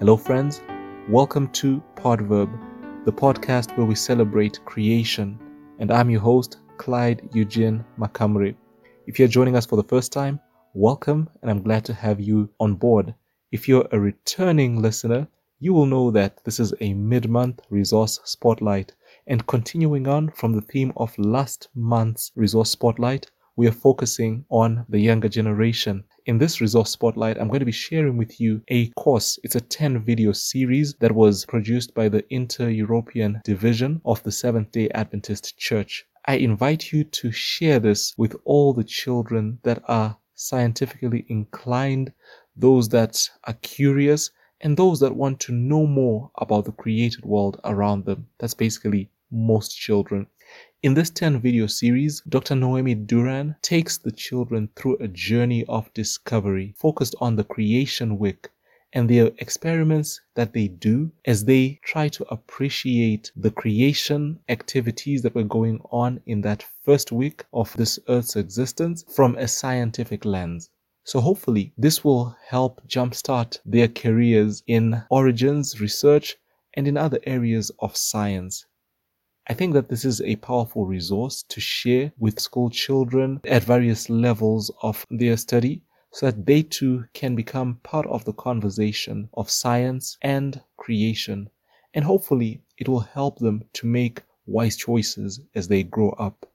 Hello, friends. Welcome to Podverb, the podcast where we celebrate creation. And I'm your host, Clyde Eugene Makamri. If you're joining us for the first time, welcome, and I'm glad to have you on board. If you're a returning listener, you will know that this is a mid month resource spotlight. And continuing on from the theme of last month's resource spotlight, we are focusing on the younger generation. In this resource spotlight, I'm going to be sharing with you a course. It's a 10 video series that was produced by the Inter European Division of the Seventh day Adventist Church. I invite you to share this with all the children that are scientifically inclined, those that are curious, and those that want to know more about the created world around them. That's basically most children. In this 10 video series, Dr. Noemi Duran takes the children through a journey of discovery focused on the creation week and the experiments that they do as they try to appreciate the creation activities that were going on in that first week of this earth's existence from a scientific lens. So hopefully this will help jumpstart their careers in origins research and in other areas of science. I think that this is a powerful resource to share with school children at various levels of their study so that they too can become part of the conversation of science and creation. And hopefully it will help them to make wise choices as they grow up.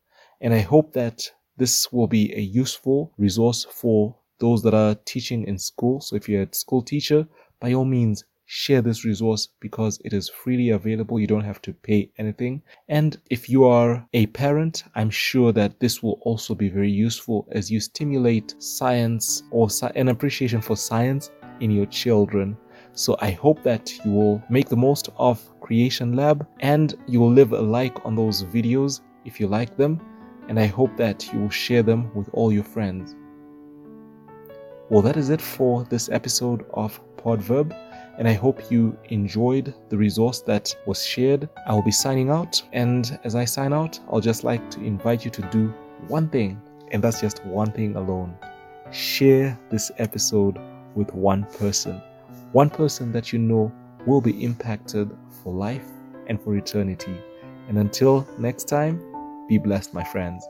And I hope that this will be a useful resource for those that are teaching in school. So if you're a school teacher, by all means, share this resource because it is freely available. You don't have to pay anything. And if you are a parent, I'm sure that this will also be very useful as you stimulate science or an appreciation for science in your children. So I hope that you will make the most of Creation Lab and you will leave a like on those videos if you like them. And I hope that you will share them with all your friends. Well, that is it for this episode of Podverb and I hope you enjoyed the resource that was shared. I will be signing out, and as I sign out, I'll just like to invite you to do one thing, and that's just one thing alone. Share this episode with one person, one person that you know will be impacted for life and for eternity. And until next time, be blessed, my friends.